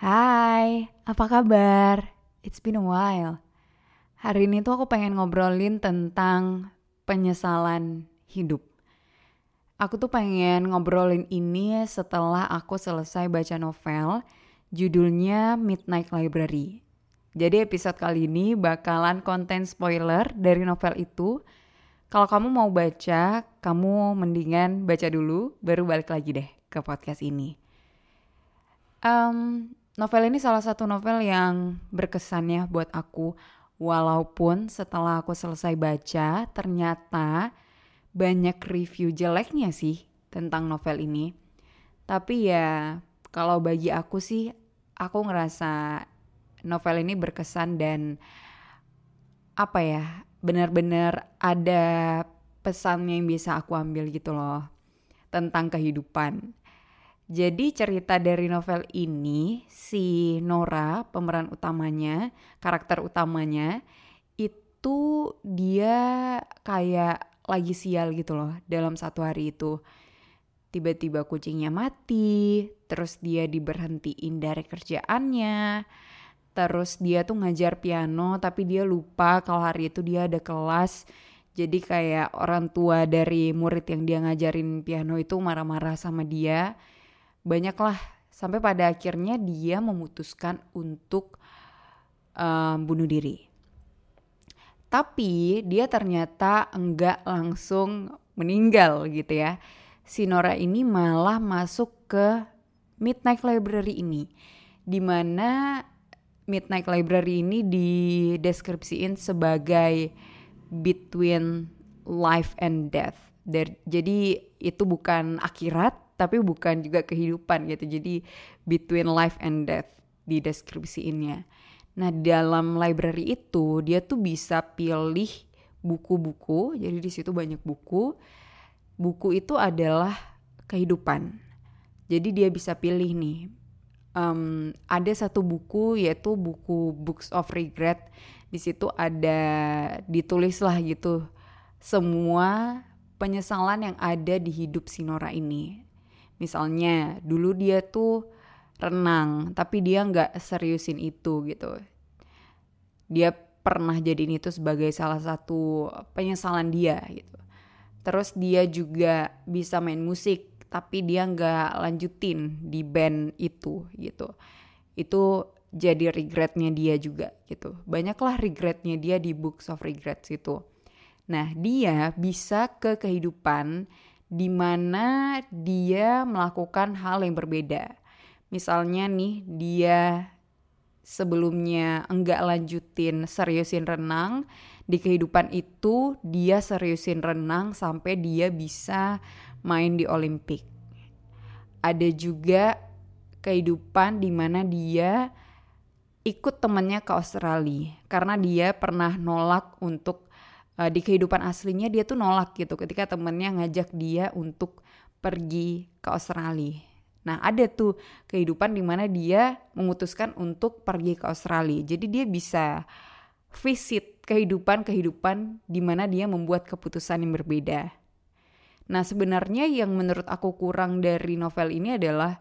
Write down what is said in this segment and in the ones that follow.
Hai, apa kabar? It's been a while. Hari ini tuh aku pengen ngobrolin tentang penyesalan hidup. Aku tuh pengen ngobrolin ini setelah aku selesai baca novel judulnya Midnight Library. Jadi episode kali ini bakalan konten spoiler dari novel itu. Kalau kamu mau baca, kamu mendingan baca dulu, baru balik lagi deh ke podcast ini. Um, novel ini salah satu novel yang berkesan ya buat aku. Walaupun setelah aku selesai baca, ternyata banyak review jeleknya sih tentang novel ini. Tapi ya kalau bagi aku sih, aku ngerasa novel ini berkesan dan apa ya, benar-benar ada pesannya yang bisa aku ambil gitu loh tentang kehidupan. Jadi cerita dari novel ini si Nora pemeran utamanya, karakter utamanya itu dia kayak lagi sial gitu loh dalam satu hari itu. Tiba-tiba kucingnya mati, terus dia diberhentiin dari kerjaannya. Terus dia tuh ngajar piano tapi dia lupa kalau hari itu dia ada kelas. Jadi kayak orang tua dari murid yang dia ngajarin piano itu marah-marah sama dia banyaklah sampai pada akhirnya dia memutuskan untuk um, bunuh diri. Tapi dia ternyata enggak langsung meninggal gitu ya. Si Nora ini malah masuk ke Midnight Library ini. Di mana Midnight Library ini dideskripsiin sebagai between life and death. Jadi itu bukan akhirat tapi bukan juga kehidupan gitu. Jadi between life and death di deskripsiinnya. Nah, dalam library itu dia tuh bisa pilih buku-buku. Jadi di situ banyak buku. Buku itu adalah kehidupan. Jadi dia bisa pilih nih. Um, ada satu buku yaitu buku Books of Regret. Di situ ada ditulis lah gitu semua penyesalan yang ada di hidup si Nora ini. Misalnya dulu dia tuh renang tapi dia nggak seriusin itu gitu. Dia pernah jadiin itu sebagai salah satu penyesalan dia gitu. Terus dia juga bisa main musik tapi dia nggak lanjutin di band itu gitu. Itu jadi regretnya dia juga gitu. Banyaklah regretnya dia di Books of Regrets itu. Nah dia bisa ke kehidupan di mana dia melakukan hal yang berbeda. Misalnya nih dia sebelumnya enggak lanjutin seriusin renang, di kehidupan itu dia seriusin renang sampai dia bisa main di Olimpik. Ada juga kehidupan di mana dia ikut temannya ke Australia karena dia pernah nolak untuk uh, di kehidupan aslinya dia tuh nolak gitu ketika temennya ngajak dia untuk pergi ke Australia. Nah ada tuh kehidupan di mana dia memutuskan untuk pergi ke Australia. Jadi dia bisa visit kehidupan-kehidupan di mana dia membuat keputusan yang berbeda. Nah sebenarnya yang menurut aku kurang dari novel ini adalah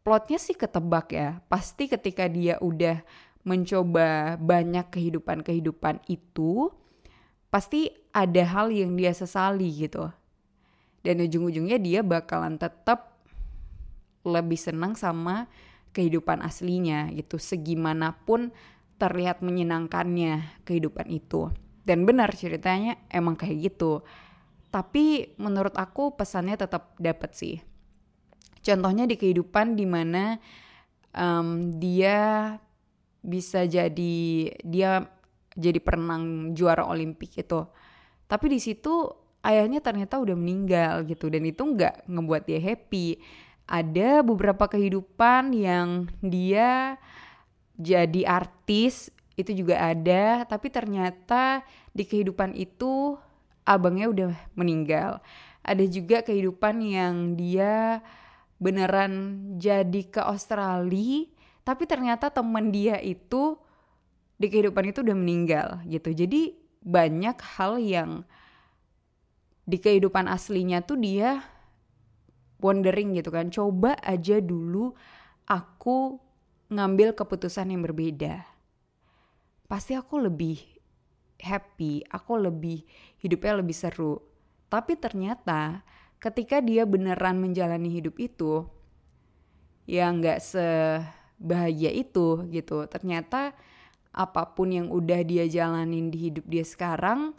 plotnya sih ketebak ya. Pasti ketika dia udah mencoba banyak kehidupan-kehidupan itu, pasti ada hal yang dia sesali gitu. Dan ujung-ujungnya dia bakalan tetap lebih senang sama kehidupan aslinya gitu. Segimanapun terlihat menyenangkannya kehidupan itu. Dan benar ceritanya emang kayak gitu. Tapi menurut aku pesannya tetap dapat sih. Contohnya di kehidupan di mana um, dia bisa jadi dia jadi perenang juara Olimpik itu. Tapi di situ ayahnya ternyata udah meninggal gitu dan itu nggak ngebuat dia happy. ada beberapa kehidupan yang dia jadi artis itu juga ada tapi ternyata di kehidupan itu abangnya udah meninggal ada juga kehidupan yang dia beneran jadi ke Australia tapi ternyata temen dia itu di kehidupan itu udah meninggal gitu. Jadi banyak hal yang di kehidupan aslinya tuh dia wondering gitu kan. Coba aja dulu aku ngambil keputusan yang berbeda. Pasti aku lebih happy aku lebih hidupnya lebih seru. Tapi ternyata ketika dia beneran menjalani hidup itu ya nggak sebahagia itu gitu. Ternyata apa pun yang udah dia jalanin di hidup dia sekarang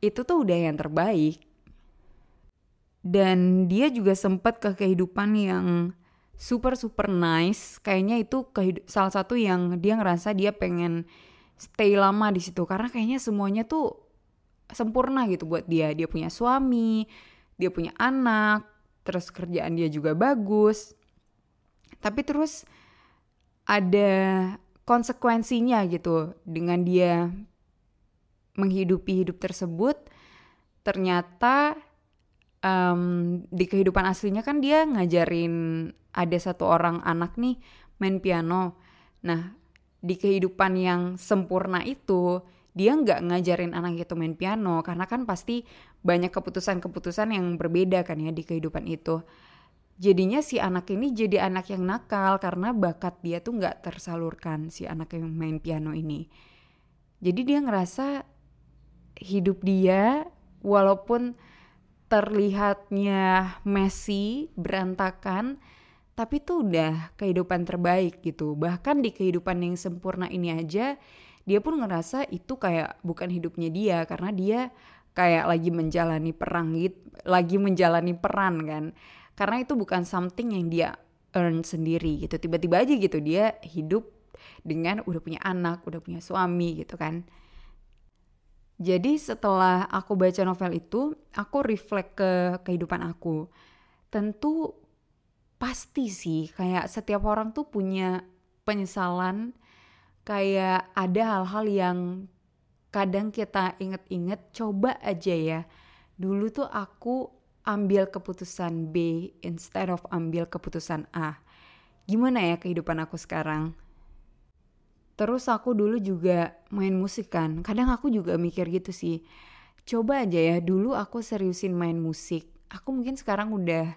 itu tuh udah yang terbaik. Dan dia juga sempat ke kehidupan yang super super nice. Kayaknya itu salah satu yang dia ngerasa dia pengen stay lama di situ. Karena kayaknya semuanya tuh sempurna gitu buat dia. Dia punya suami dia punya anak terus kerjaan dia juga bagus. Tapi terus ada konsekuensinya gitu dengan dia menghidupi hidup tersebut ternyata um, di kehidupan aslinya kan dia ngajarin ada satu orang anak nih main piano. Nah, di kehidupan yang sempurna itu dia nggak ngajarin anak itu main piano karena kan pasti banyak keputusan-keputusan yang berbeda kan ya di kehidupan itu. Jadinya si anak ini jadi anak yang nakal karena bakat dia tuh nggak tersalurkan si anak yang main piano ini. Jadi dia ngerasa hidup dia walaupun terlihatnya messy, berantakan, tapi itu udah kehidupan terbaik gitu. Bahkan di kehidupan yang sempurna ini aja, dia pun ngerasa itu kayak bukan hidupnya dia karena dia kayak lagi menjalani perang gitu, lagi menjalani peran kan. Karena itu bukan something yang dia earn sendiri gitu. Tiba-tiba aja gitu dia hidup dengan udah punya anak, udah punya suami gitu kan. Jadi setelah aku baca novel itu, aku reflect ke kehidupan aku. Tentu pasti sih kayak setiap orang tuh punya penyesalan kayak ada hal-hal yang kadang kita inget-inget coba aja ya. Dulu tuh aku ambil keputusan B instead of ambil keputusan A. Gimana ya kehidupan aku sekarang? Terus aku dulu juga main musik kan. Kadang aku juga mikir gitu sih. Coba aja ya dulu aku seriusin main musik. Aku mungkin sekarang udah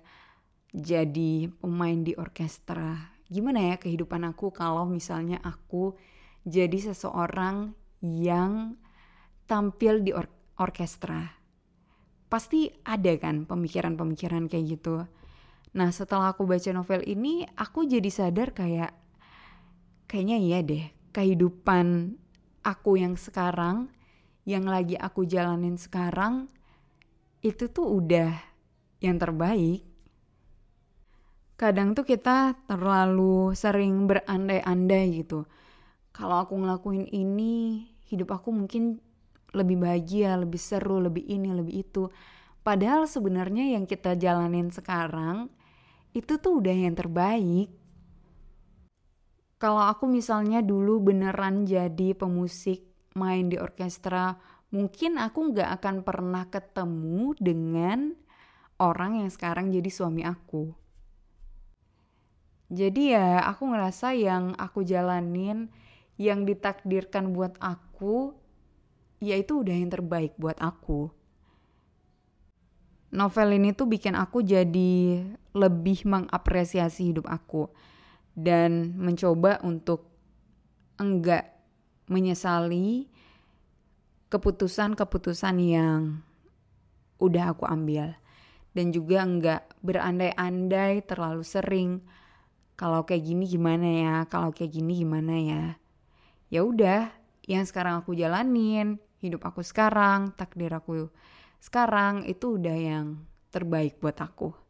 jadi pemain di orkestra. Gimana ya kehidupan aku kalau misalnya aku jadi seseorang yang tampil di or orkestra. Pasti ada kan pemikiran-pemikiran kayak gitu. Nah setelah aku baca novel ini aku jadi sadar kayak kayaknya iya deh kehidupan aku yang sekarang, yang lagi aku jalanin sekarang, itu tuh udah yang terbaik. Kadang tuh kita terlalu sering berandai-andai gitu. Kalau aku ngelakuin ini, hidup aku mungkin lebih bahagia, lebih seru, lebih ini, lebih itu. Padahal sebenarnya yang kita jalanin sekarang itu tuh udah yang terbaik kalau aku misalnya dulu beneran jadi pemusik main di orkestra, mungkin aku nggak akan pernah ketemu dengan orang yang sekarang jadi suami aku. Jadi ya aku ngerasa yang aku jalanin, yang ditakdirkan buat aku, ya itu udah yang terbaik buat aku. Novel ini tuh bikin aku jadi lebih mengapresiasi hidup aku dan mencoba untuk enggak menyesali keputusan-keputusan yang udah aku ambil dan juga enggak berandai-andai terlalu sering kalau kayak gini gimana ya? Kalau kayak gini gimana ya? Ya udah yang sekarang aku jalanin hidup aku sekarang takdir aku sekarang itu udah yang terbaik buat aku